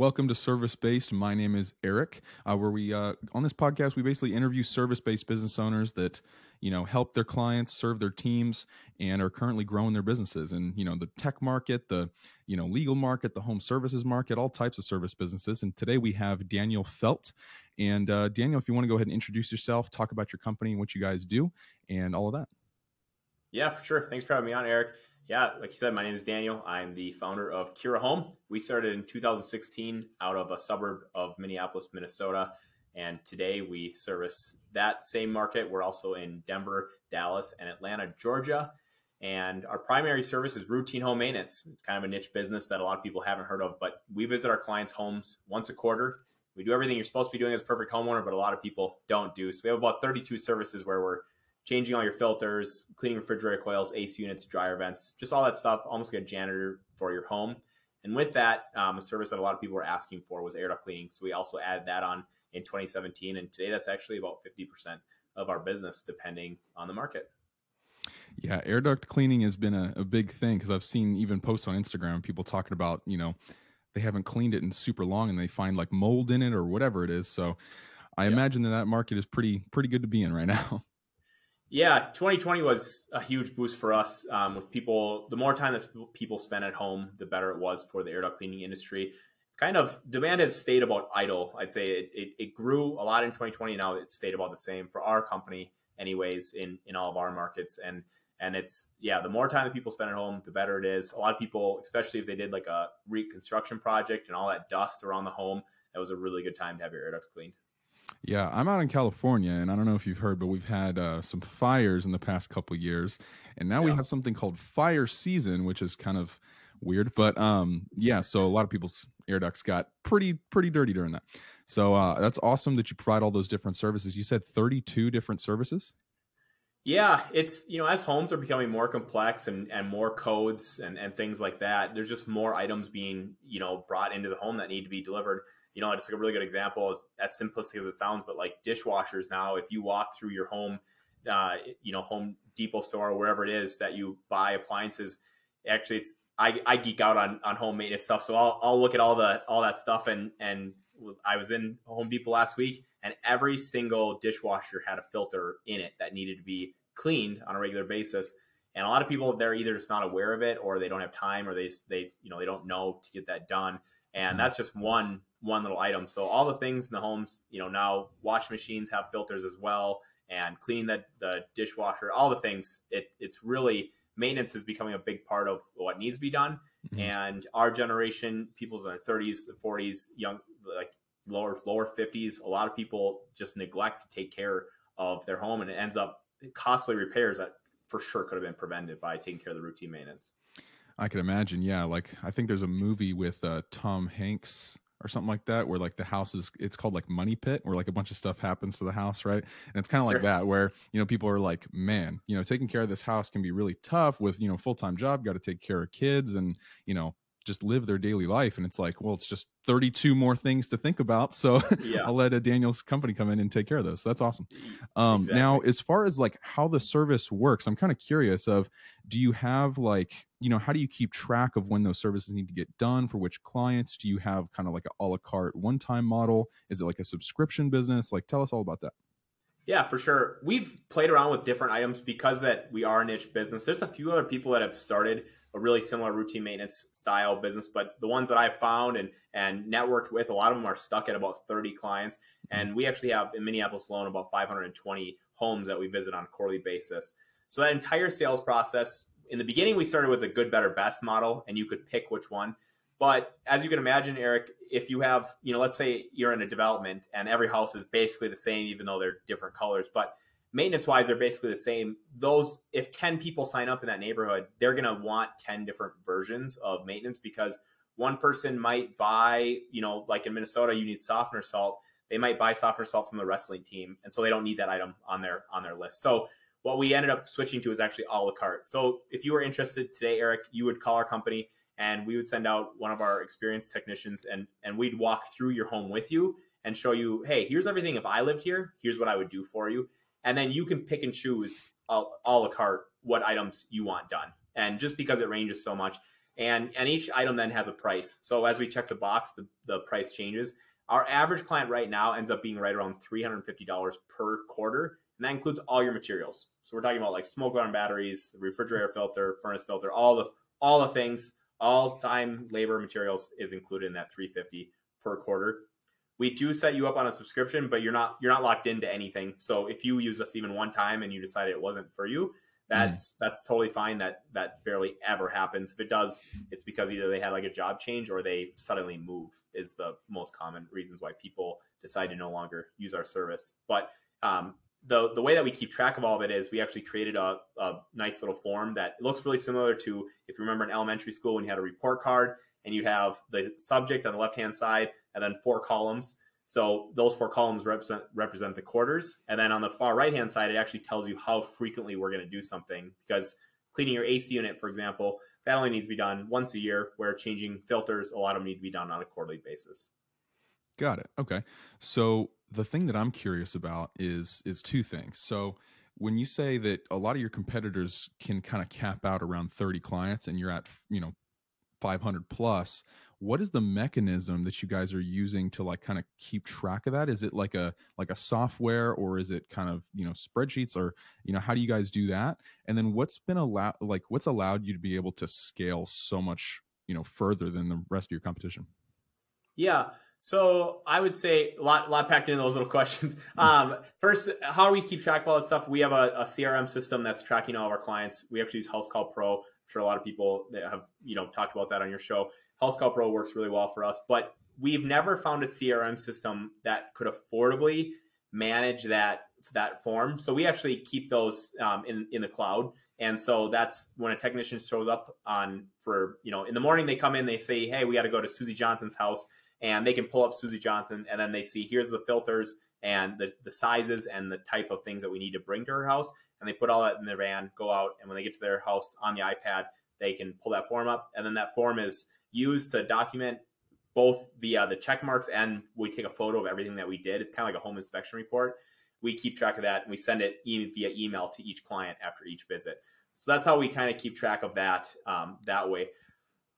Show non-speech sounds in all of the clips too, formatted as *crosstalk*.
Welcome to Service Based. My name is Eric. Uh, where we uh, on this podcast we basically interview service based business owners that you know help their clients serve their teams and are currently growing their businesses. And you know the tech market the you know legal market the home services market all types of service businesses. And today we have daniel felt. And uh, daniel if you want to go ahead and introduce yourself talk about your company and what you guys do and all of that. Yeah for sure. Thanks for having me on eric yeah, like you said, my name is Daniel. I'm the founder of Kura Home. We started in 2016 out of a suburb of Minneapolis, Minnesota. And today we service that same market. We're also in Denver, Dallas, and Atlanta, Georgia. And our primary service is routine home maintenance. It's kind of a niche business that a lot of people haven't heard of, but we visit our clients' homes once a quarter. We do everything you're supposed to be doing as a perfect homeowner, but a lot of people don't do. So we have about 32 services where we're changing all your filters, cleaning refrigerator coils, AC units, dryer vents, just all that stuff, almost like a janitor for your home. And with that, um, a service that a lot of people were asking for was air duct cleaning. So we also added that on in 2017. And today that's actually about 50% of our business, depending on the market. Yeah, air duct cleaning has been a, a big thing because I've seen even posts on Instagram, people talking about, you know, they haven't cleaned it in super long and they find like mold in it or whatever it is. So I yeah. imagine that that market is pretty pretty good to be in right *laughs* now. Yeah, 2020 was a huge boost for us. Um, with people, the more time that people spent at home, the better it was for the air duct cleaning industry. It's kind of demand has stayed about idle. I'd say it, it, it grew a lot in 2020. Now it's stayed about the same for our company, anyways, in in all of our markets. And and it's yeah, the more time that people spend at home, the better it is. A lot of people, especially if they did like a reconstruction project and all that dust around the home, that was a really good time to have your air ducts cleaned. Yeah, I'm out in California, and I don't know if you've heard, but we've had uh, some fires in the past couple years, and now yeah. we have something called fire season, which is kind of weird. But um, yeah, so a lot of people's air ducts got pretty pretty dirty during that. So uh, that's awesome that you provide all those different services. You said 32 different services. Yeah, it's you know as homes are becoming more complex and, and more codes and, and things like that, there's just more items being you know brought into the home that need to be delivered. You know, just like a really good example, as simplistic as it sounds, but like dishwashers now, if you walk through your home, uh, you know, Home Depot store or wherever it is that you buy appliances, actually, it's I, I geek out on on home maintenance stuff, so I'll I'll look at all the all that stuff and and I was in Home Depot last week, and every single dishwasher had a filter in it that needed to be cleaned on a regular basis. And a lot of people they're either just not aware of it, or they don't have time, or they they you know they don't know to get that done. And mm-hmm. that's just one one little item. So all the things in the homes, you know, now wash machines have filters as well, and cleaning the, the dishwasher, all the things. It, it's really maintenance is becoming a big part of what needs to be done. Mm-hmm. And our generation, people's in their thirties, forties, young like lower lower fifties, a lot of people just neglect to take care of their home, and it ends up costly repairs that for sure could have been prevented by taking care of the routine maintenance. I can imagine. Yeah, like I think there's a movie with uh, Tom Hanks or something like that where like the house is it's called like money pit where like a bunch of stuff happens to the house right and it's kind of like sure. that where you know people are like man you know taking care of this house can be really tough with you know full-time job got to take care of kids and you know just live their daily life and it's like well it's just 32 more things to think about so yeah. *laughs* i'll let a daniel's company come in and take care of those that's awesome um, exactly. now as far as like how the service works i'm kind of curious of do you have like you know how do you keep track of when those services need to get done for which clients do you have kind of like a a la carte one time model is it like a subscription business like tell us all about that yeah, for sure. We've played around with different items because that we are a niche business. There's a few other people that have started a really similar routine maintenance style business. But the ones that I've found and and networked with, a lot of them are stuck at about 30 clients. Mm-hmm. And we actually have in Minneapolis alone about 520 homes that we visit on a quarterly basis. So that entire sales process, in the beginning, we started with a good, better, best model, and you could pick which one. But as you can imagine, Eric, if you have, you know, let's say you're in a development and every house is basically the same, even though they're different colors, but maintenance wise they're basically the same. Those if 10 people sign up in that neighborhood they're going to want 10 different versions of maintenance because one person might buy you know like in minnesota you need softener salt. They might buy softener salt from the wrestling team and so they don't need that item on their on their list. So what we ended up switching to is actually a la carte. So if you were interested today eric you would call our company and we would send out one of our experienced technicians and and we'd walk through your home with you and show you hey here's everything. If i lived here here's what i would do for you and then you can pick and choose a, a la carte what items you want done. And just because it ranges so much, And, and each item then has a price. So as we check the box, the, the price changes. Our average client right now ends up being right around $350 per quarter. And that includes all your materials. So we're talking about like smoke alarm batteries, refrigerator filter, furnace filter, all the all the things, all time, labor, materials is included in that 350 per quarter. We do set you up on a subscription, but you're not you're not locked into anything. So if you use us even one time and you decide it wasn't for you, that's mm. that's totally fine. That that barely ever happens. If it does, it's because either they had like a job change or they suddenly move. Is the most common reasons why people decide to no longer use our service. But um, the the way that we keep track of all of it is we actually created a, a nice little form that looks really similar to if you remember in elementary school when you had a report card and you have the subject on the left hand side and then four columns so those four columns represent represent the quarters, and then on the far right hand side, it actually tells you how frequently we're going to do something. Because cleaning your AC unit, for example, that only needs to be done once a year. Where changing filters, a lot of them need to be done on a quarterly basis. Got it. Okay. So the thing that I'm curious about is is two things. So when you say that a lot of your competitors can kind of cap out around 30 clients and you're at you know 500 plus what is the mechanism that you guys are using to like kind of keep track of that? Is it like a like a software or is it kind of you know spreadsheets or you know how do you guys do that? And then what's been allowed like what's allowed you to be able to scale so much you know further than the rest of your competition yeah so I would say a lot, lot packed into those little *laughs* questions. Um, first, how do we keep track of all that stuff? We have a, a, CRM system that's tracking all of our clients. We actually use Housecall Pro. I'm sure a lot of people that have you know talked about that on your show. Housecall Pro works really well for us, but we've never found a CRM system that could affordably manage that that form. So we actually keep those um, in in the cloud, and so that's when a technician shows up on for you know in the morning they come in they say hey we got to go to Susie Johnson's house and they can pull up Susie Johnson and then they see here's the filters and the, the sizes and the type of things that we need to bring to her house and they put all that in their van go out and when they get to their house on the ipad they can pull that form up and then that form is used to document both via the check marks and we take a photo of everything that we did. It's kind of like a home inspection report. We keep track of that and we send it via email to each client after each visit. So that's how we kind of keep track of that um, that way.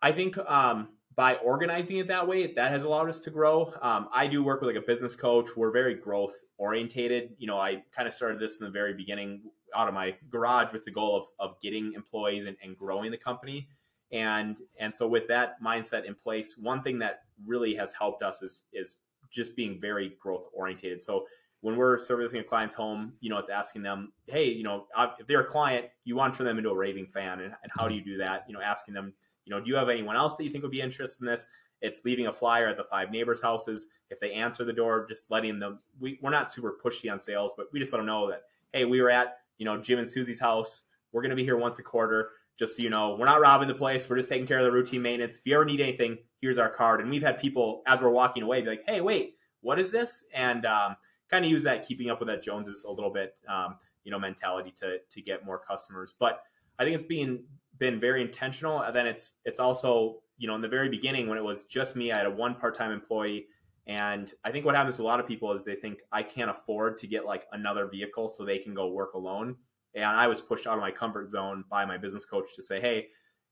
I think um, by organizing it that way, that has allowed us to grow. Um, I do work with like a business coach. We're very growth orientated. You know, I kind of started this in the very beginning out of my garage with the goal of, of getting employees and, and growing the company. And and so with that mindset in place, one thing that really has helped us is is just being very growth orientated. So when we're servicing a client's home, you know, it's asking them, hey, you know, if they're a client, you want to turn them into a raving fan, and, and how do you do that? You know, asking them you know, do you have anyone else that you think would be interested in this? It's leaving a flyer at the five neighbors' houses. If they answer the door, just letting them. We, we're not super pushy on sales, but we just let them know that hey, we were at you know Jim and Susie's house. We're going to be here once a quarter. Just so you know, we're not robbing the place. We're just taking care of the routine maintenance. If you ever need anything, here's our card. And we've had people as we're walking away be like, "Hey, wait, what is this?" And um, kind of use that keeping up with that Joneses a little bit, um, you know, mentality to to get more customers. But I think it's being been very intentional. And then it's it's also you know in the very beginning when it was just me, I had a one part time employee, and I think what happens to a lot of people is they think I can't afford to get like another vehicle so they can go work alone. And I was pushed out of my comfort zone by my business coach to say, hey,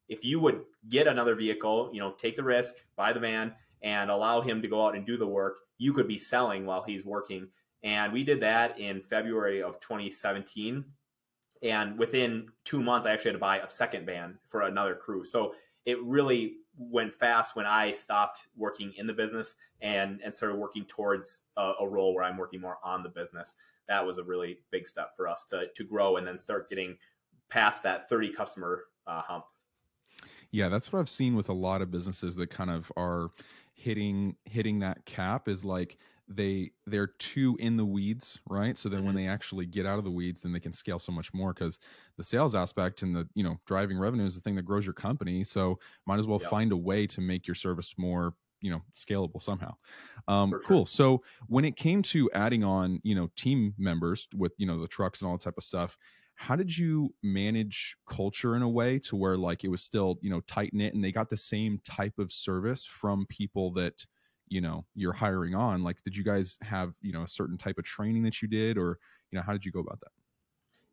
if you would get another vehicle, you know, take the risk, buy the van, and allow him to go out and do the work, you could be selling while he's working. And we did that in February of 2017 and within two months i actually had to buy a second van for another crew. So it really went fast when i stopped working in the business and and started working towards a, a, role where i'm working more on the business. That was a really big step for us to to grow and then start getting past that 30 customer uh, hump. Yeah that's what i've seen with a lot of businesses that kind of are hitting hitting that cap is like they they're too in the weeds right so then mm-hmm. when they actually get out of the weeds then they can scale so much more because the sales aspect and the you know driving revenue is the thing that grows your company so might as well yep. find a way to make your service more you know scalable somehow um sure. cool so when it came to adding on you know team members with you know the trucks and all that type of stuff how did you manage culture in a way to where like it was still you know tight knit and they got the same type of service from people that you know you're hiring on like did you guys have you know a certain type of training that you did or you know how did you go about that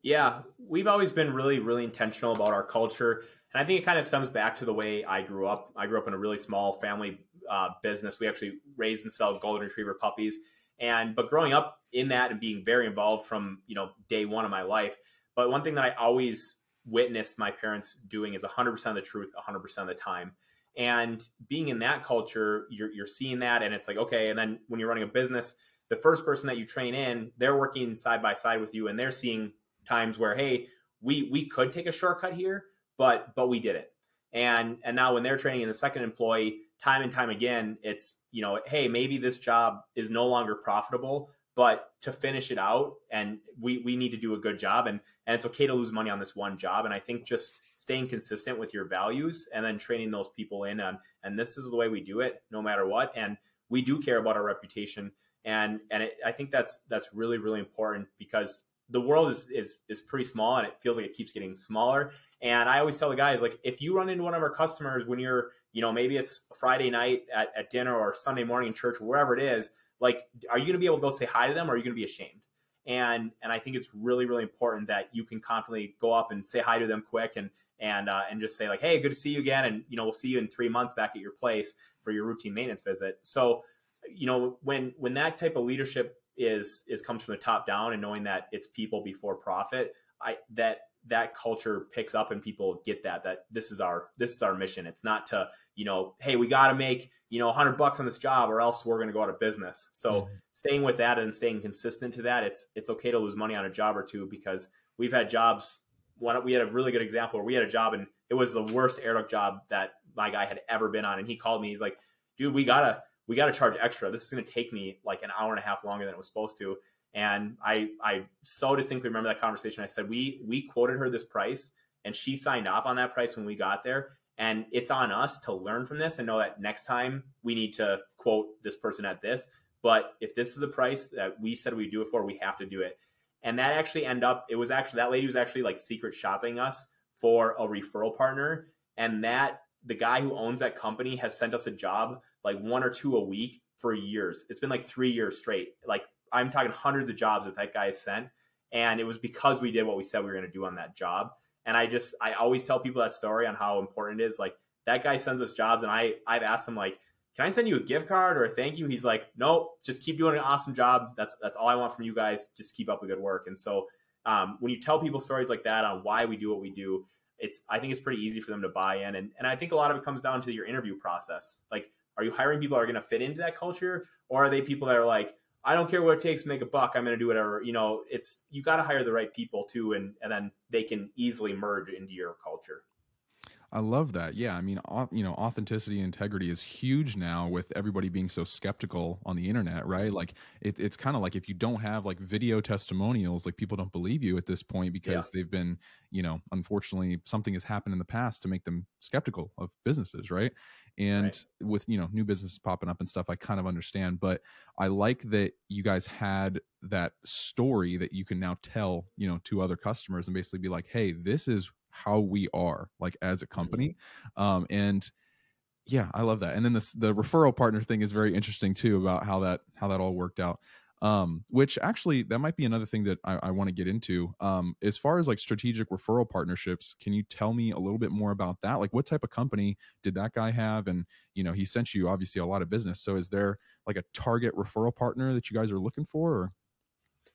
yeah we've always been really really intentional about our culture and I think it kind of stems back to the way I grew up. I grew up in a really small family uh, business. We actually raised and sell golden retriever puppies. And but growing up in that and being very involved from you know day one of my life. But one thing that I always witnessed my parents doing is 100% of the truth 100% of the time. And being in that culture, you're, you're seeing that, and it's like okay. And then when you're running a business, the first person that you train in, they're working side by side with you, and they're seeing times where hey, we we could take a shortcut here, but but we did it. And and now when they're training in the second employee, time and time again, it's you know, hey, maybe this job is no longer profitable, but to finish it out, and we we need to do a good job, and and it's okay to lose money on this one job. And I think just staying consistent with your values and then training those people in on and this is the way we do it no matter what and we do care about our reputation. And and it, i think that's that's really really important because the world is, is is pretty small and it feels like it keeps getting smaller. And i always tell the guys like if you run into one of our customers when you're you know maybe it's friday night at, at dinner or sunday morning in church wherever it is like are you going to be able to go say hi to them or are you going to be ashamed and and i think it's really really important that you can confidently go up and say hi to them quick and and uh, and just say like hey good to see you again. And you know we'll see you in three months back at your place for your routine maintenance visit. So you know when when that type of leadership is is comes from the top down and knowing that it's people before profit i that that culture picks up and people get that that this is our this is our mission it's not to you know hey we got to make you know 100 bucks on this job or else we're going to go out of business so mm-hmm. staying with that and staying consistent to that it's it's okay to lose money on a job or two because we've had jobs one we had a really good example where we had a job and it was the worst air duct job that my guy had ever been on and he called me he's like dude we gotta we got to charge extra. This is going to take me like an hour and a half longer than it was supposed to. And I, I so distinctly remember that conversation. I said, we, we quoted her this price and she signed off on that price when we got there. And it's on us to learn from this and know that next time we need to quote this person at this. But if this is a price that we said we'd do it for, we have to do it. And that actually end up, it was actually, that lady was actually like secret shopping us for a referral partner. And that the guy who owns that company has sent us a job like one or two a week for years. It's been like three years straight. Like I'm talking hundreds of jobs that that guy sent, and it was because we did what we said we were going to do on that job. And I just I always tell people that story on how important it is. Like that guy sends us jobs, and I I've asked him like, can I send you a gift card or a thank you? He's like, no, just keep doing an awesome job. That's that's all I want from you guys. Just keep up the good work. And so um, when you tell people stories like that on why we do what we do, it's I think it's pretty easy for them to buy in. And and I think a lot of it comes down to your interview process. Like, are you hiring people that are going to fit into that culture, or are they people that are like, I don't care what it takes to make a buck. I'm going to do whatever. You know, it's you got to hire the right people too, and and then they can easily merge into your culture. I love that. Yeah, I mean, you know, authenticity and integrity is huge now with everybody being so skeptical on the internet, right? Like, it, it's kind of like if you don't have like video testimonials, like people don't believe you at this point because yeah. they've been, you know, unfortunately, something has happened in the past to make them skeptical of businesses, right? And right. with you know new businesses popping up and stuff, I kind of understand. But I like that you guys had that story that you can now tell, you know, to other customers and basically be like, "Hey, this is how we are like as a mm-hmm. company um and yeah i love that and then this the referral partner thing is very interesting too about how that how that all worked out um which actually that might be another thing that i, I want to get into um as far as like strategic referral partnerships can you tell me a little bit more about that like what type of company did that guy have and you know he sent you obviously a lot of business so is there like a target referral partner that you guys are looking for or?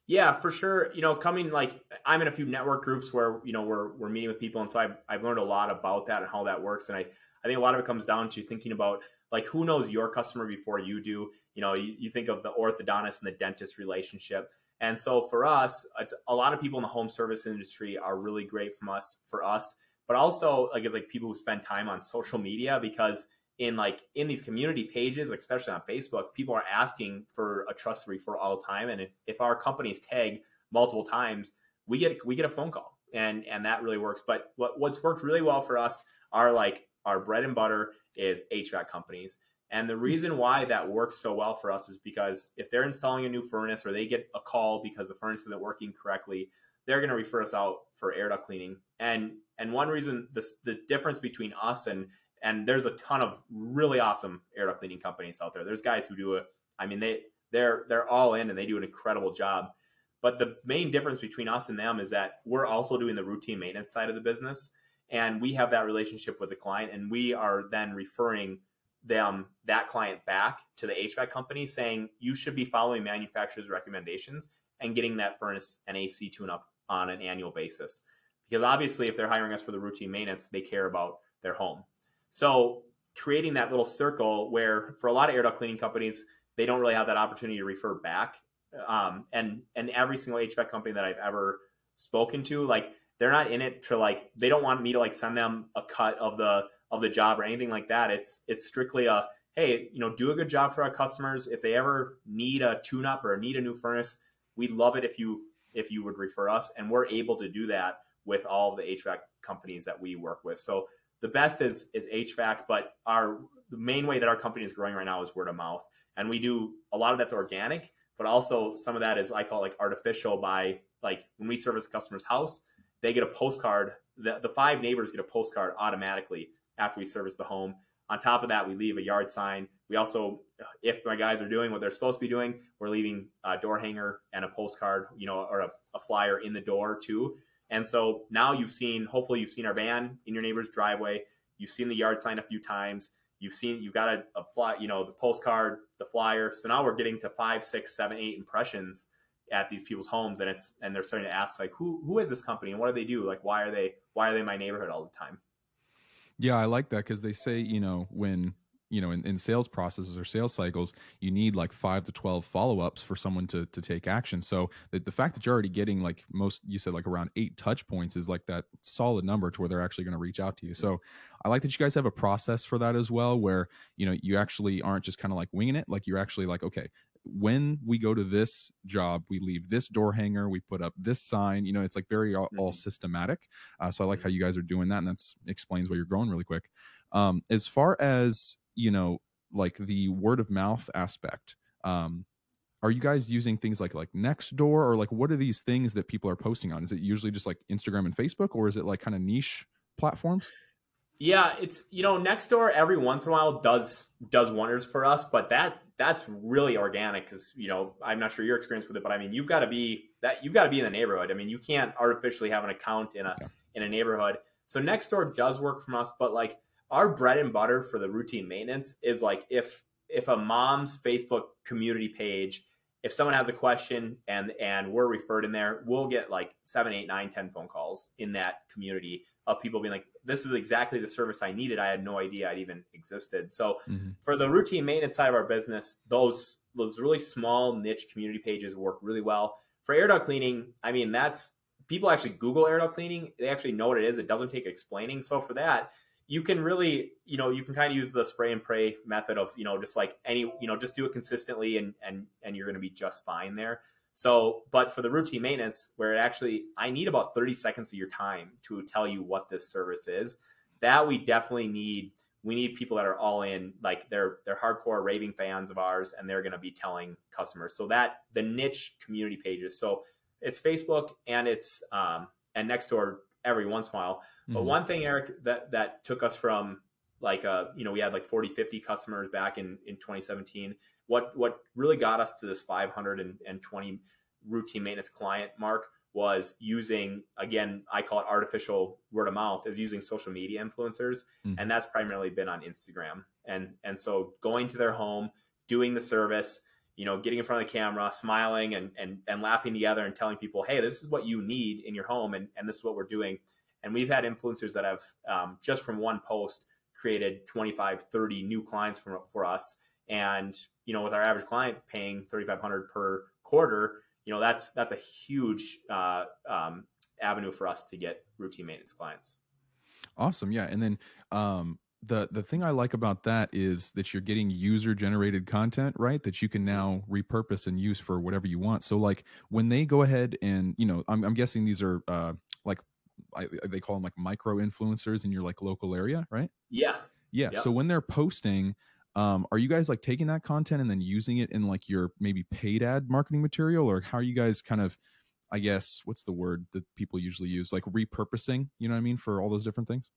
Yeah, for sure. You know, coming like I'm in a few network groups where you know we're we're meeting with people, and so I've I've learned a lot about that and how that works. And I I think a lot of it comes down to thinking about like who knows your customer before you do. You know, you, you think of the orthodontist and the dentist relationship. And so for us, it's a lot of people in the home service industry are really great from us for us, but also like it's like people who spend time on social media because in like in these community pages, especially on Facebook, people are asking for a trusted referral all the time. And if, if our companies tag multiple times, we get we get a phone call, and and that really works. But what what's worked really well for us are like our bread and butter is HVAC companies. And the reason why that works so well for us is because if they're installing a new furnace or they get a call because the furnace isn't working correctly, they're going to refer us out for air duct cleaning. And and one reason this the difference between us and and there's a ton of really awesome air duct cleaning companies out there. There's guys who do it. I mean, they they're they're all in and they do an incredible job. But the main difference between us and them is that we're also doing the routine maintenance side of the business. and we have that relationship with the client, and we are then referring them that client back to the HVAC company saying you should be following manufacturer's recommendations and getting that furnace and AC tune up on an annual basis. Because obviously, if they're hiring us for the routine maintenance, they care about their home. So, creating that little circle where for a lot of air duct cleaning companies, they don't really have that opportunity to refer back. Um, and and every single HVAC company that I've ever spoken to, like they're not in it to like they don't want me to like send them a cut of the of the job or anything like that. It's it's strictly a hey, you know, do a good job for our customers. If they ever need a tune up or need a new furnace, we'd love it if you if you would refer us, and we're able to do that with all the HVAC companies that we work with. So the best is is HVAC, but our the main way that our company is growing right now is word of mouth, and we do a lot of that's organic, but also some of that is I call it like artificial by like when we service a customer's house, they get a postcard. The, the five neighbors get a postcard automatically after we service the home. On top of that, we leave a yard sign. We also, if my guys are doing what they're supposed to be doing, we're leaving a door hanger and a postcard, you know, or a, a flyer in the door too. And so now you've seen, hopefully, you've seen our van in your neighbor's driveway. You've seen the yard sign a few times. You've seen, you've got a, a fly, you know, the postcard, the flyer. So now we're getting to five, six, seven, eight impressions at these people's homes, and it's and they're starting to ask like, who who is this company and what do they do? Like, why are they why are they in my neighborhood all the time? Yeah, I like that because they say, you know, when you know in, in sales processes or sales cycles you need like five to 12 follow-ups for someone to to take action so the, the fact that you're already getting like most you said like around eight touch points is like that solid number to where they're actually going to reach out to you so i like that you guys have a process for that as well where you know you actually aren't just kind of like winging it like you're actually like okay when we go to this job, we leave this door hanger, we put up this sign. You know, it's like very all, mm-hmm. all systematic. Uh, so I like how you guys are doing that, and that explains why you're growing really quick. Um, as far as you know, like the word of mouth aspect, um, are you guys using things like like Nextdoor or like what are these things that people are posting on? Is it usually just like Instagram and Facebook, or is it like kind of niche platforms? Yeah, it's you know Nextdoor every once in a while does does wonders for us, but that that's really organic because you know I'm not sure your experience with it, but I mean you've got to be that you've got to be in the neighborhood. I mean you can't artificially have an account in a okay. in a neighborhood. So Nextdoor does work from us, but like our bread and butter for the routine maintenance is like if if a mom's Facebook community page if someone has a question and and we're referred in there, we'll get like seven, eight, nine, ten phone calls in that community of people being like, "This is exactly the service I needed. I had no idea I'd even existed." So mm-hmm. for the routine maintenance side of our business, those those really small niche community pages work really well. For air duct cleaning, I mean that's people actually Google air duct cleaning. They actually know what it is. It doesn't take explaining. So for that, you can really, you know, you can kind of use the spray and pray method of, you know, just like any, you know, just do it consistently and and and you're going to be just fine there. So, but for the routine maintenance, where it actually, I need about 30 seconds of your time to tell you what this service is. That we definitely need. We need people that are all in, like they're they're hardcore raving fans of ours, and they're going to be telling customers. So that the niche community pages. So it's Facebook and it's um, and Nextdoor every once in a while. Mm-hmm. But one thing, Eric, that that took us from like uh, you know, we had like 40, 50 customers back in in 2017. What what really got us to this 520 routine maintenance client mark was using again i call it artificial word of mouth is using social media influencers mm. and that's primarily been on instagram and and so going to their home doing the service you know, getting in front of the camera, smiling and, and, and laughing together and telling people, hey, this is what you need in your home and, and this is what we're doing. And we've had influencers that have um, just from one post created 25, 30 new clients for, for us. And, you know, with our average client paying 3,500 per quarter, you know, that's, that's a huge uh, um, avenue for us to get routine maintenance clients. Awesome. Yeah. And then, um, the the thing I like about that is that you're getting user generated content, right? That you can now repurpose and use for whatever you want. So like when they go ahead and you know, I'm, I'm guessing these are uh, like I, they call them like micro influencers in your like local area, right? Yeah. Yeah. Yep. So when they're posting, um, are you guys like taking that content and then using it in like your maybe paid ad marketing material, or how are you guys kind of, I guess, what's the word that people usually use, like repurposing? You know what I mean for all those different things?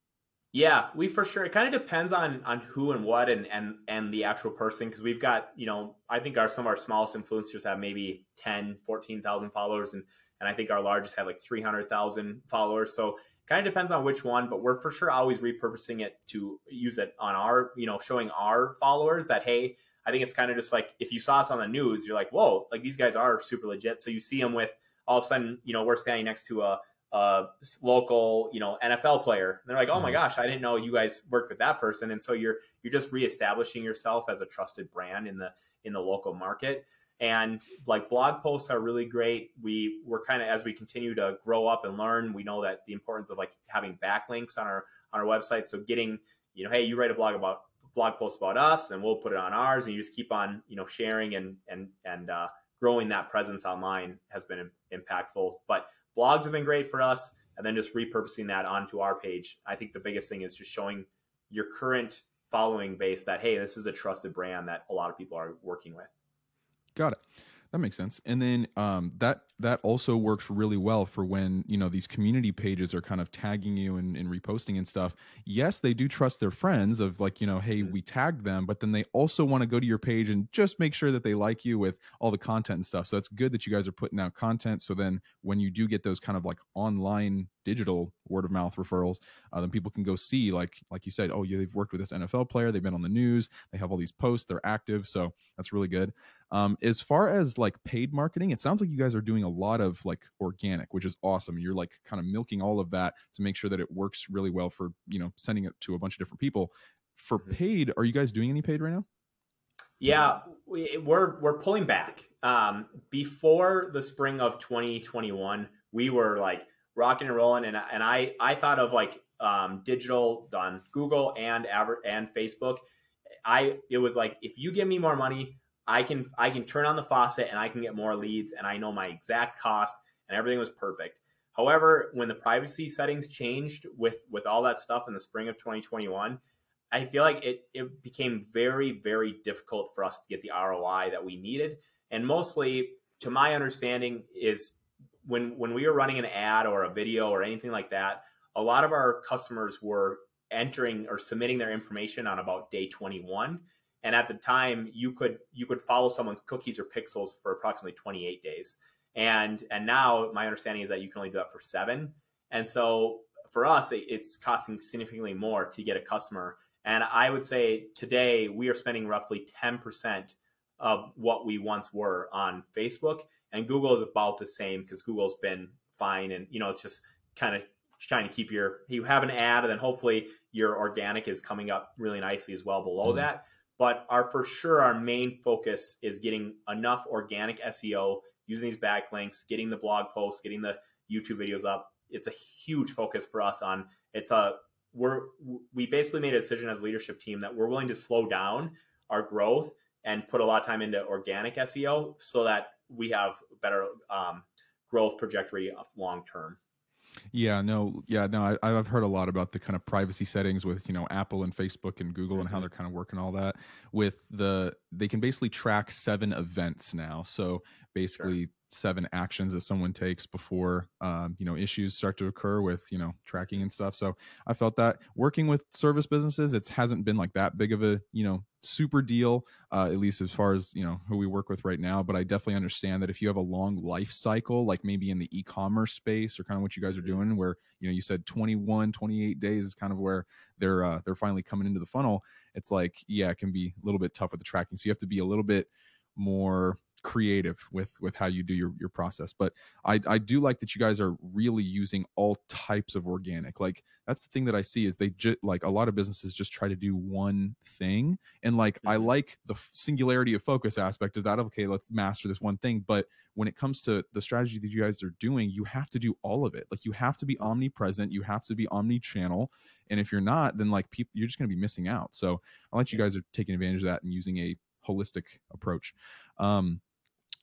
Yeah, we for sure. It kind of depends on on who and what and and and the actual person because we've got you know I think our some of our smallest influencers have maybe 10, 14,000 followers and and I think our largest have like three hundred thousand followers. So kind of depends on which one, but we're for sure always repurposing it to use it on our, you know, showing our followers that, hey, I think it's kind of just like if you saw us on the news, you're like, whoa, like these guys are super legit. So you see them with all of a sudden, you know, we're standing next to a, a local, you know, NFL player. And they're like, oh my gosh, I didn't know you guys worked with that person. And so you're you're just reestablishing yourself as a trusted brand in the in the local market. And like blog posts are really great. We we're kind of as we continue to grow up and learn, we know that the importance of like having backlinks on our on our website. So getting, you know, hey, you write a blog about blog post about us, and we'll put it on ours, and you just keep on, you know, sharing and and and uh, growing that presence online has been impactful. But blogs have been great for us, and then just repurposing that onto our page. I think the biggest thing is just showing your current following base that hey, this is a trusted brand that a lot of people are working with. Got it. That makes sense. And then um, that that also works really well for when you know these community pages are kind of tagging you and, and, reposting and stuff. Yes, they do trust their friends of like you know, hey, mm-hmm. we tagged them, but then they also want to go to your page and just make sure that they like you with all the content and stuff. So it's good that you guys are putting out content. So then when you do get those kind of like online digital word of mouth referrals, uh, then people can go see like like you said, oh yeah, they've worked with this NFL player, they've been on the news, they have all these posts, they're active, so that's really good. Um, as far as like paid marketing, it sounds like you guys are doing a lot of like organic, which is awesome. You're like kind of milking all of that to make sure that it works really well for you know sending it to a bunch of different people. For mm-hmm. paid, are you guys doing any paid right now? Yeah, we, we're we're pulling back. Um, before the spring of 2021, we were like rocking and rolling, and and I I thought of like um, digital on Google and and Facebook. I it was like if you give me more money, I can I can turn on the faucet and I can get more leads, and I know my exact cost, and everything was perfect. However, when the privacy settings changed with with all that stuff in the spring of 2021, I feel like it it became very very difficult for us to get the ROI that we needed, and mostly, to my understanding, is when when we were running an ad or a video or anything like that, a lot of our customers were entering or submitting their information on about day 21 and at the time you could you could follow someone's cookies or pixels for approximately 28 days. And and now my understanding is that you can only do that for seven. And so for us it, it's costing significantly more to get a customer. And i would say today we are spending roughly 10% of what we once were on facebook and Google is about the same because Google's been fine, and you know it's just kind of trying to keep your you have an ad, and then hopefully your organic is coming up really nicely as well below mm-hmm. that. But our for sure our main focus is getting enough organic SEO using these backlinks, getting the blog posts, getting the YouTube videos up. It's a huge focus for us on it's a we're we basically made a decision as a leadership team that we're willing to slow down our growth and put a lot of time into organic SEO so that we have better um, growth trajectory long term. Yeah, no, yeah, no. I, have heard a lot about the kind of privacy settings with you know Apple and Facebook and Google and how mm-hmm. they're kind of working all that. With the they can basically track seven events now. So basically, sure seven actions that someone takes before um, you know issues start to occur with you know tracking and stuff. So i felt that working with service businesses it hasn't been like that big of a you know super deal uh, at least as far as you know who we work with right now. But i definitely understand that if you have a long life cycle like maybe in the e-commerce space or kind of what you guys are doing where you know you said 21 28 days is kind of where they're uh, they're finally coming into the funnel it's like yeah it can be a little bit tough with the tracking. So you have to be a little bit more creative with with how you do your your process but i i do like that you guys are really using all types of organic like that's the thing that i see is they just like a lot of businesses just try to do one thing and like mm-hmm. i like the singularity of focus aspect of that okay let's master this one thing but when it comes to the strategy that you guys are doing you have to do all of it like you have to be omnipresent you have to be omni-channel and if you're not then like people you're just going to be missing out so i like you guys are taking advantage of that and using a holistic approach um,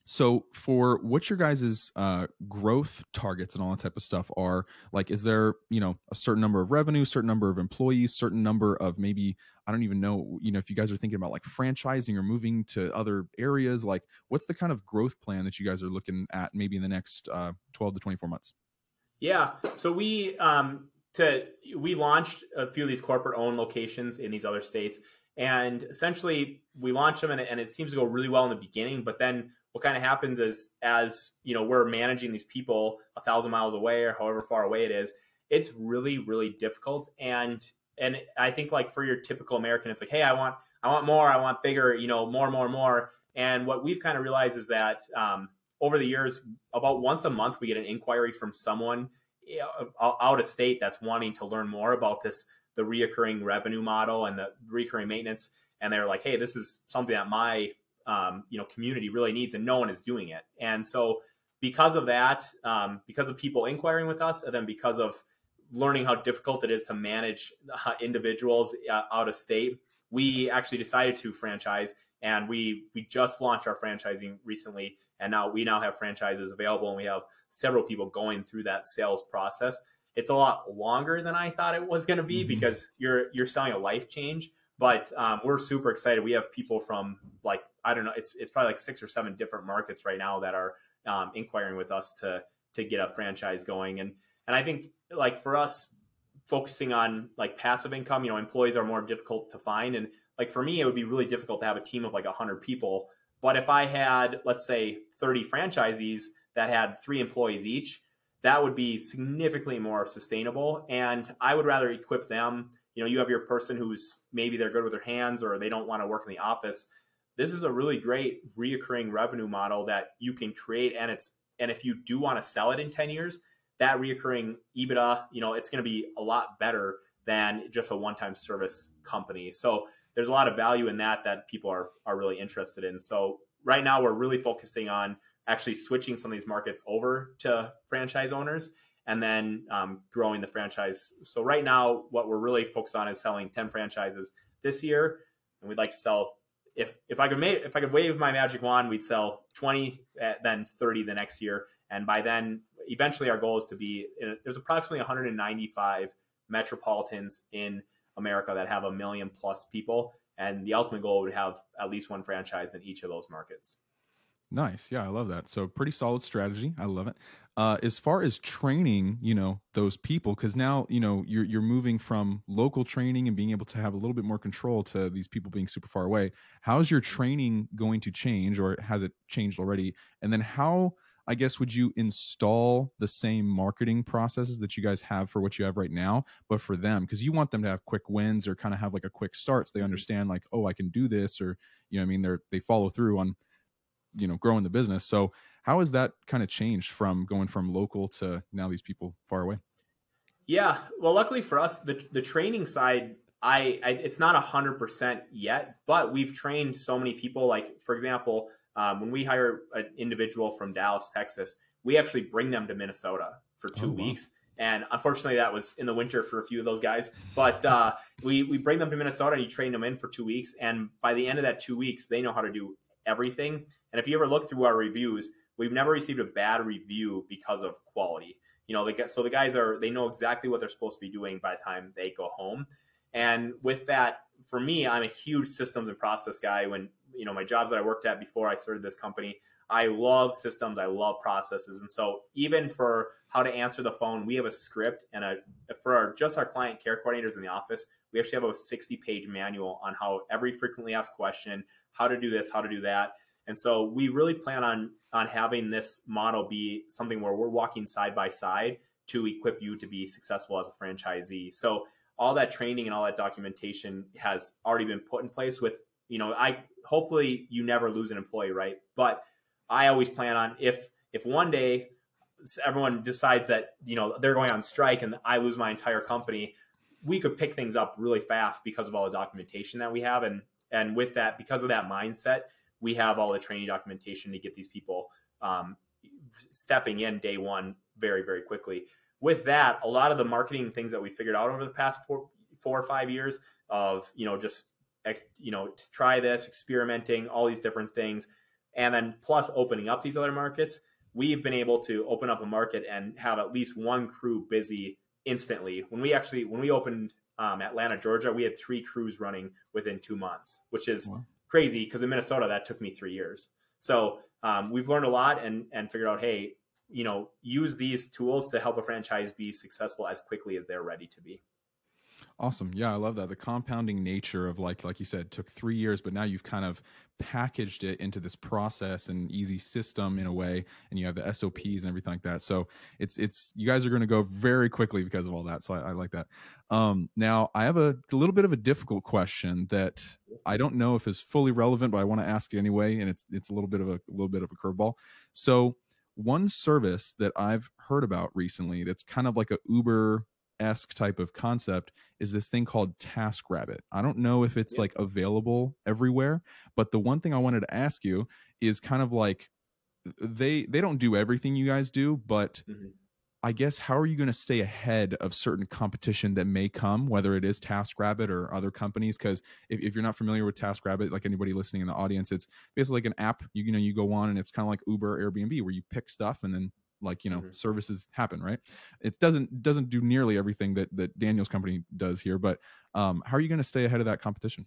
so for what your guys' uh, growth targets and all that type of stuff are, like, is there, you know, a certain number of revenue, certain number of employees, certain number of maybe, I don't even know, you know, if you guys are thinking about like franchising or moving to other areas, like what's the kind of growth plan that you guys are looking at maybe in the next uh, 12 to 24 months? Yeah. So we, um, to, we launched a few of these corporate owned locations in these other states and essentially we launch them and it seems to go really well in the beginning, but then what kind of happens is as you know we're managing these people a thousand miles away or however far away it is it's really really difficult and and I think like for your typical American, it's like, hey, I want I want more, I want bigger, you know, more, more, more. And what we've kind of realized is that um, over the years, about once a month, we get an inquiry from someone out of state that's wanting to learn more about this, the reoccurring revenue model and the recurring maintenance. And they're like, hey, this is something that my um, you know community really needs, and no one is doing it. And so because of that, um, because of people inquiring with us, and then because of learning how difficult it is to manage uh, individuals uh, out of state, we actually decided to franchise and we we just launched our franchising recently and now we now have franchises available and we have several people going through that sales process it's a lot longer than i thought it was going to be mm-hmm. because you're you're selling a life change but um, we're super excited we have people from like i don't know it's, it's probably like six or seven different markets right now that are um, inquiring with us to to get a franchise going and and i think like for us focusing on like passive income, you know, employees are more difficult to find. And like for me, it would be really difficult to have a team of like 100 people. But if I had, let's say, 30 franchisees that had three employees each, that would be significantly more sustainable. And I would rather equip them. You know, you have your person who's maybe they're good with their hands or they don't want to work in the office. This is a really great reoccurring revenue model that you can create. And it's, and if you do want to sell it in 10 years, that reoccurring EBITDA, you know, it's going to be a lot better than just a one-time service company. So there's a lot of value in that that people are are really interested in. So right now we're really focusing on actually switching some of these markets over to franchise owners and then um, growing the franchise. So right now, what we're really focused on is selling 10 franchises this year, and we'd like to sell. If if I could if I could wave my magic wand, we'd sell 20, eh, then 30 the next year, and by then eventually our goal is to be there's approximately 195 metropolitans in America that have a million plus people, and the ultimate goal would have at least one franchise in each of those markets. Nice. Yeah, I love that. So pretty solid strategy. I love it. Uh, as far as training, you know, those people, because now, you know, you're you're moving from local training and being able to have a little bit more control to these people being super far away. How's your training going to change, or has it changed already? And then how I guess would you install the same marketing processes that you guys have for what you have right now, but for them because you want them to have quick wins or kind of have like a quick start so they mm-hmm. understand like, oh, I can do this, or you know, I mean, they're they follow through on you know growing the business. So how has that kind of changed from going from local to now these people far away? Yeah, well, luckily for us, the the training side I, I, it's not a hundred percent yet, but we've trained so many people. Like for example, um, when we hire an individual from Dallas, Texas, we actually bring them to Minnesota for two oh, wow. weeks. And unfortunately, that was in the winter for a few of those guys. But uh, we we bring them to Minnesota and you train them in for two weeks. And by the end of that two weeks, they know how to do everything. And if you ever look through our reviews, we've never received a bad review because of quality. You know, get, so the guys are they know exactly what they're supposed to be doing by the time they go home. And with that, for me, I'm a huge systems and process guy. When you know my jobs that I worked at before I started this company. I love systems. I love processes, and so even for how to answer the phone, we have a script and a for our just our client care coordinators in the office. We actually have a 60 page manual on how every frequently asked question, how to do this, how to do that. And so we really plan on on having this model be something where we're walking side by side to equip you to be successful as a franchisee. So all that training and all that documentation has already been put in place with you know i hopefully you never lose an employee, right? But I always plan on if if one day everyone decides that you know they're going on strike and I lose my entire company, we could pick things up really fast because of all the documentation that we have, and and with that, because of that mindset, we have all the training documentation to get these people um, stepping in day one very very quickly. With that, a lot of the marketing things that we figured out over the past four four or five years of you know just you know, try this, experimenting, all these different things. And then plus opening up these other markets, we've been able to open up a market and have at least one crew busy instantly. When we actually, when we opened um, Atlanta, Georgia, we had three crews running within two months, which is wow. crazy because in Minnesota, that took me three years. So um, we've learned a lot and, and figured out, hey, you know, use these tools to help a franchise be successful as quickly as they're ready to be. Awesome. Yeah, I love that. The compounding nature of like like you said took 3 years but now you've kind of packaged it into this process and easy system in a way and you have the SOPs and everything like that. So it's it's you guys are going to go very quickly because of all that. So I, I like that. Um, now I have a, a, little bit of a difficult question that I don't know if is fully relevant, but I want to ask it anyway, and it's it's a little bit of a, a little bit of a curveball. So one service that I've heard about recently that's kind of like a Uber esque type of concept is this thing called TaskRabbit. I don't know if it's like available everywhere, but the one thing I wanted to ask you is kind of like they they don't do everything you guys do, but mm-hmm. I guess how are you going to stay ahead of certain competition that may come, whether it is TaskRabbit or other companies? Because if, if, you're not familiar with TaskRabbit, like anybody listening in the audience, it's basically like an app. You, you know, you go on and it's kind of like Uber, Airbnb, where you pick stuff and then like you know mm-hmm. services happen right it doesn't doesn't do nearly everything that that daniel's company does here but um how are you going to stay ahead of that competition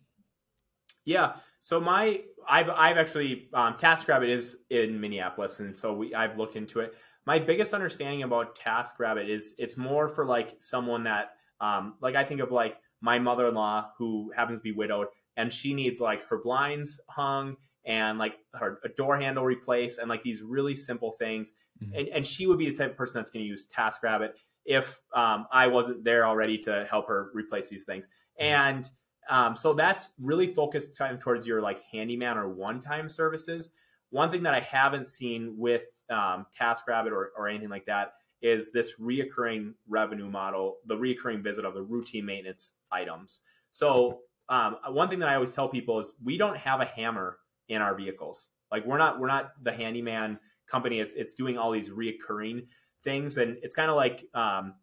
yeah so my i've i've actually um taskrabbit is in minneapolis and so we i've looked into it my biggest understanding about taskrabbit is it's more for like someone that um like i think of like my mother-in-law who happens to be widowed and she needs like her blinds hung and like her a door handle replaced and like these really simple things. Mm-hmm. And, and she would be the type of person that's going to use TaskRabbit if um, I wasn't there already to help her replace these things. Mm-hmm. And um, so that's really focused time towards your like handyman or one-time services. One thing that I haven't seen with um, TaskRabbit or, or anything like that is this reoccurring revenue model, the reoccurring visit of the routine maintenance items. So um, one thing that I always tell people is we don't have a hammer in our vehicles. Like we're not we're not the handyman company. It's it's doing all these reoccurring things, and it's kind of like um,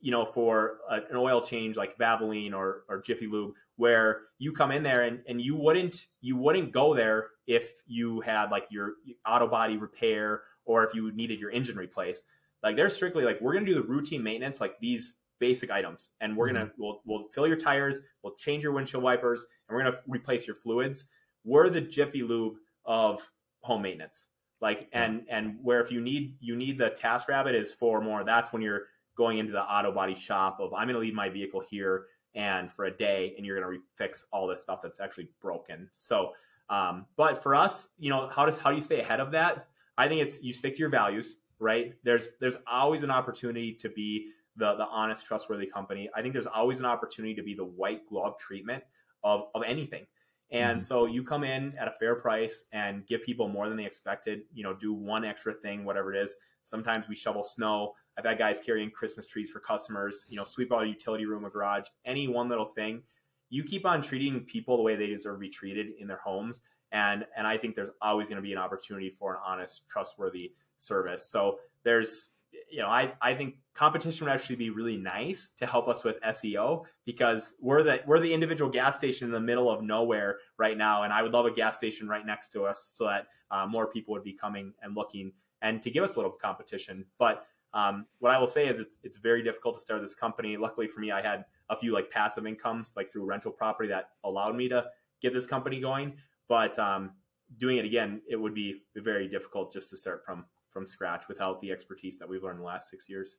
you know for a, an oil change like Valvoline or or Jiffy Lube, where you come in there and and you wouldn't you wouldn't go there if you had like your auto body repair or if you needed your engine replaced. Like they're strictly like we're gonna do the routine maintenance like these basic items and we're gonna mm-hmm. we'll, we'll fill your tires we'll change your windshield wipers and we're gonna replace your fluids we're the Jiffy Lube of home maintenance. Like and and where if you need you need the task rabbit is for more. That's when you're going into the auto body shop of I'm going to leave my vehicle here and for a day, and you're going to fix all this stuff that's actually broken. So, um, but for us, you know, how does how do you stay ahead of that? I think it's you stick to your values, right? There's there's always an opportunity to be the the honest, trustworthy company. I think there's always an opportunity to be the white glove treatment of of anything. And mm-hmm. so you come in at a fair price and give people more than they expected, you know, do one extra thing, whatever it is. Sometimes we shovel snow. I've had guys carrying Christmas trees for customers, you know, sweep out a utility room or garage, any one little thing. You keep on treating people the way they deserve to be treated in their homes. And and I think there's always going to be an opportunity for an honest, trustworthy service. So there's you know, I, I think competition would actually be really nice to help us with SEO because we're the we're the individual gas station in the middle of nowhere right now, and I would love a gas station right next to us so that uh, more people would be coming and looking and to give us a little competition. But um, what I will say is it's it's very difficult to start this company. Luckily for me, I had a few like passive incomes like through rental property that allowed me to get this company going. But um, doing it again, it would be very difficult just to start from from scratch without the expertise that we've learned in the last six years.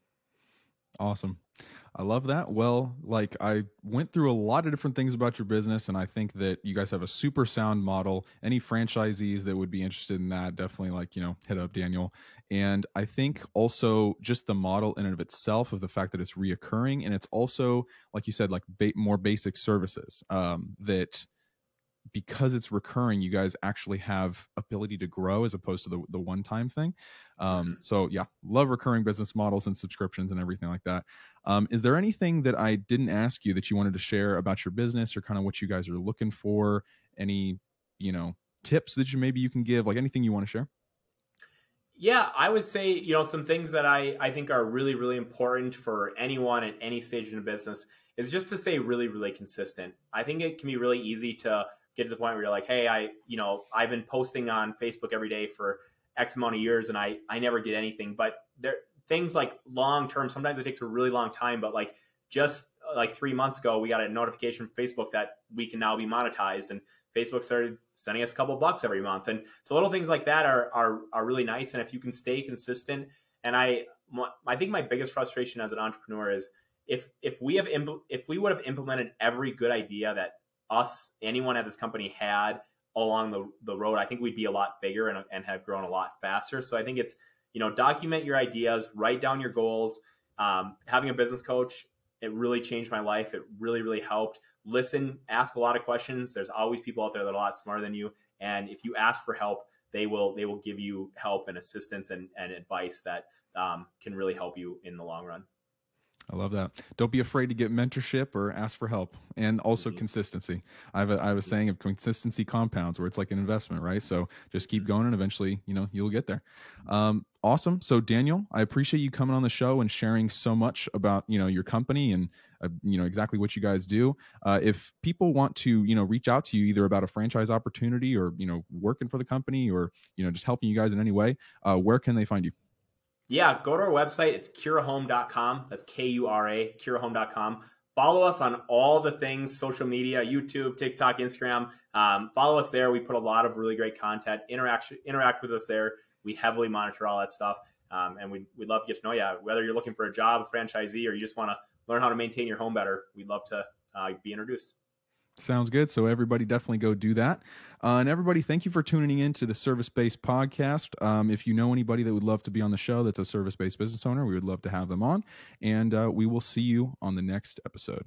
Awesome. I love that. Well, like I went through a lot of different things about your business, and I think that you guys have a super sound model. Any franchisees that would be interested in that, definitely like, you know, hit up Daniel. And I think also just the model in and of itself of the fact that it's reoccurring and it's also, like you said, like ba- more basic services um, that because it's recurring, you guys actually have ability to grow as opposed to the, the one time thing. Um, mm-hmm. so yeah, love recurring business models and subscriptions and everything like that. Um, is there anything that I didn't ask you that you wanted to share about your business or kind of what you guys are looking for? Any, you know, tips that you maybe you can give, like anything you want to share? Yeah, I would say, you know, some things that I, I think are really, really important for anyone at any stage in a business is just to stay really, really consistent. I think it can be really easy to get to the point where you're like, hey, I, you know, I've been posting on Facebook every day for X amount of years and I, I never get anything. But there things like long term, sometimes it takes a really long time, but like just uh, like three months ago, we got a notification from Facebook that we can now be monetized and Facebook started sending us a couple bucks every month. And so little things like that are, are, are really nice. And if you can stay consistent and I, I think my biggest frustration as an entrepreneur is if if we have impl- if we would have implemented every good idea that us anyone at this company had along the, the road, I think we'd be a lot bigger and, and have grown a lot faster. So I think it's you know document your ideas, write down your goals. Um, having a business coach, it really changed my life. It really really helped. Listen, ask a lot of questions. There's always people out there that are a lot smarter than you, and if you ask for help, they will they will give you help and assistance and, and advice that um, can really help you in the long run. I love that. Don't be afraid to get mentorship or ask for help, and also mm-hmm. consistency. I have a, I have a saying of consistency compounds, where it's like an investment, right? So just keep mm-hmm. going, and eventually, you know, you'll get there. Um, awesome. So Daniel, I appreciate you coming on the show and sharing so much about you know your company and uh, you know exactly what you guys do. Uh, if people want to you know reach out to you either about a franchise opportunity or you know working for the company or you know just helping you guys in any way, uh, where can they find you? Yeah, go to our website. It's kurahome.com. That's K U R A, kurahome.com. Follow us on all the things social media, YouTube, TikTok, Instagram. Um, follow us there. We put a lot of really great content. Interact, interact with us there. We heavily monitor all that stuff. Um, and we'd, we'd love to get to know you. Whether you're looking for a job, a franchisee, or you just want to learn how to maintain your home better, we'd love to uh, be introduced. Sounds good. So everybody definitely go do that. Uh, and everybody, thank you for tuning in to the Service Based Podcast. Um, if you know anybody that would love to be on the show that's a service based business owner, we would love to have them on. And uh, we will see you on the next episode.